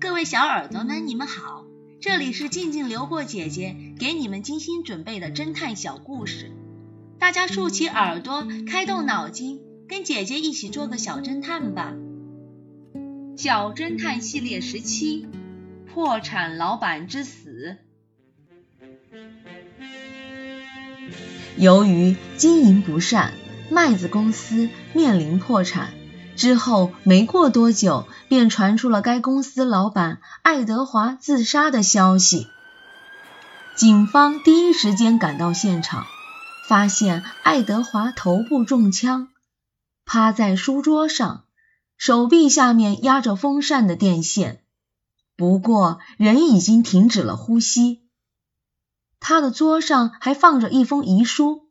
各位小耳朵们，你们好，这里是静静流过姐姐给你们精心准备的侦探小故事，大家竖起耳朵，开动脑筋，跟姐姐一起做个小侦探吧。小侦探系列十七：破产老板之死。由于经营不善，麦子公司面临破产。之后没过多久，便传出了该公司老板爱德华自杀的消息。警方第一时间赶到现场，发现爱德华头部中枪，趴在书桌上，手臂下面压着风扇的电线，不过人已经停止了呼吸。他的桌上还放着一封遗书。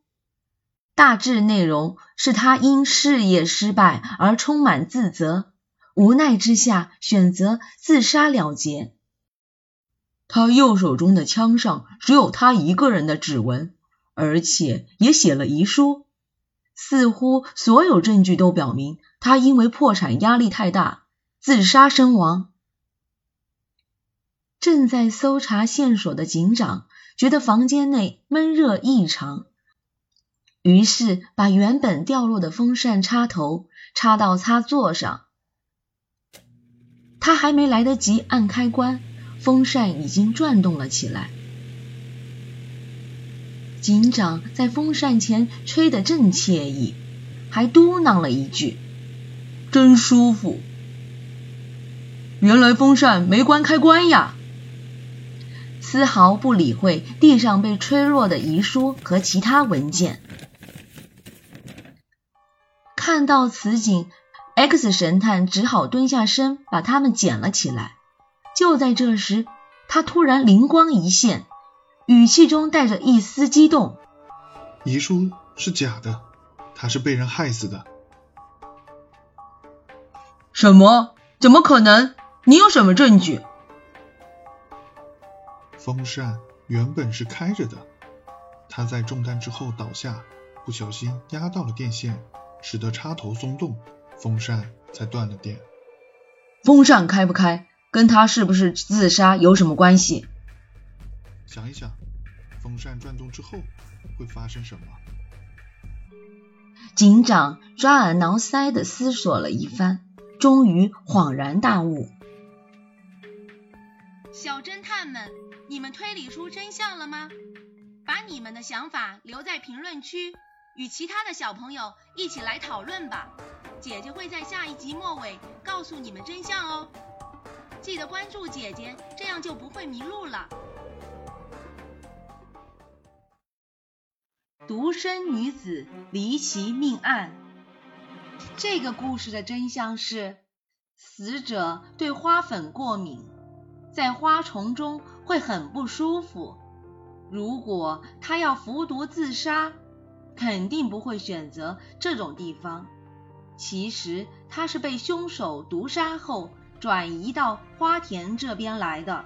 大致内容是他因事业失败而充满自责，无奈之下选择自杀了结。他右手中的枪上只有他一个人的指纹，而且也写了遗书。似乎所有证据都表明他因为破产压力太大自杀身亡。正在搜查线索的警长觉得房间内闷热异常。于是把原本掉落的风扇插头插到插座上，他还没来得及按开关，风扇已经转动了起来。警长在风扇前吹得正惬意，还嘟囔了一句：“真舒服。”原来风扇没关开关呀！丝毫不理会地上被吹落的遗书和其他文件。看到此景，X 神探只好蹲下身把它们捡了起来。就在这时，他突然灵光一现，语气中带着一丝激动：“遗书是假的，他是被人害死的。”“什么？怎么可能？你有什么证据？”风扇原本是开着的，他在中弹之后倒下，不小心压到了电线。使得插头松动，风扇才断了电。风扇开不开，跟他是不是自杀有什么关系？想一想，风扇转动之后会发生什么？警长抓耳挠腮的思索了一番，终于恍然大悟。小侦探们，你们推理出真相了吗？把你们的想法留在评论区。与其他的小朋友一起来讨论吧，姐姐会在下一集末尾告诉你们真相哦。记得关注姐姐，这样就不会迷路了。独生女子离奇命案，这个故事的真相是，死者对花粉过敏，在花丛中会很不舒服。如果她要服毒自杀，肯定不会选择这种地方。其实他是被凶手毒杀后转移到花田这边来的。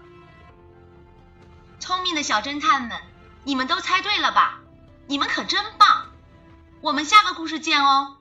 聪明的小侦探们，你们都猜对了吧？你们可真棒！我们下个故事见哦。